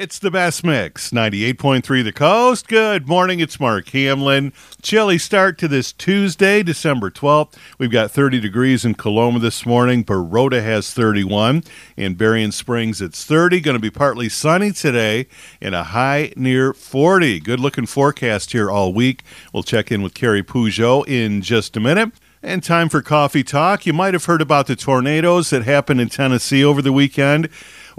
It's the best mix, 98.3 The Coast. Good morning, it's Mark Hamlin. Chilly start to this Tuesday, December 12th. We've got 30 degrees in Coloma this morning. Baroda has 31. In Berrien Springs, it's 30. Going to be partly sunny today and a high near 40. Good looking forecast here all week. We'll check in with Carrie Peugeot in just a minute. And time for coffee talk. You might have heard about the tornadoes that happened in Tennessee over the weekend.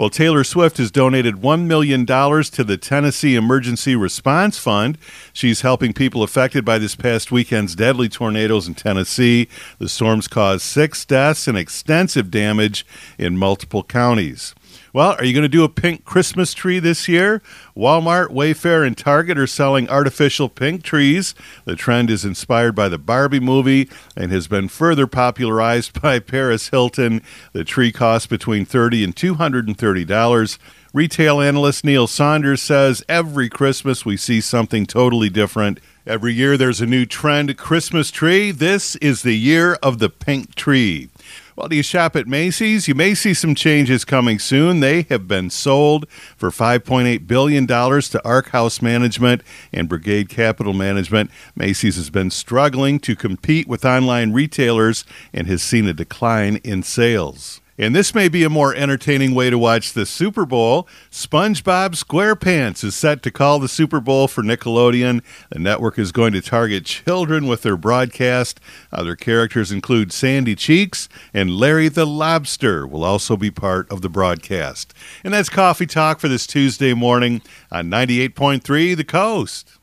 Well, Taylor Swift has donated $1 million to the Tennessee Emergency Response Fund. She's helping people affected by this past weekend's deadly tornadoes in Tennessee. The storms caused six deaths and extensive damage in multiple counties. Well, are you going to do a pink Christmas tree this year? Walmart, Wayfair, and Target are selling artificial pink trees. The trend is inspired by the Barbie movie and has been further popularized by Paris Hilton. The tree costs between 30 and $230. Retail analyst Neil Saunders says every Christmas we see something totally different. Every year there's a new trend Christmas tree. This is the year of the pink tree. Do you shop at Macy's? You may see some changes coming soon. They have been sold for $5.8 billion to Arkhouse Management and Brigade Capital Management. Macy's has been struggling to compete with online retailers and has seen a decline in sales. And this may be a more entertaining way to watch the Super Bowl. SpongeBob SquarePants is set to call the Super Bowl for Nickelodeon. The network is going to target children with their broadcast. Other characters include Sandy Cheeks and Larry the Lobster will also be part of the broadcast. And that's Coffee Talk for this Tuesday morning on 98.3 The Coast.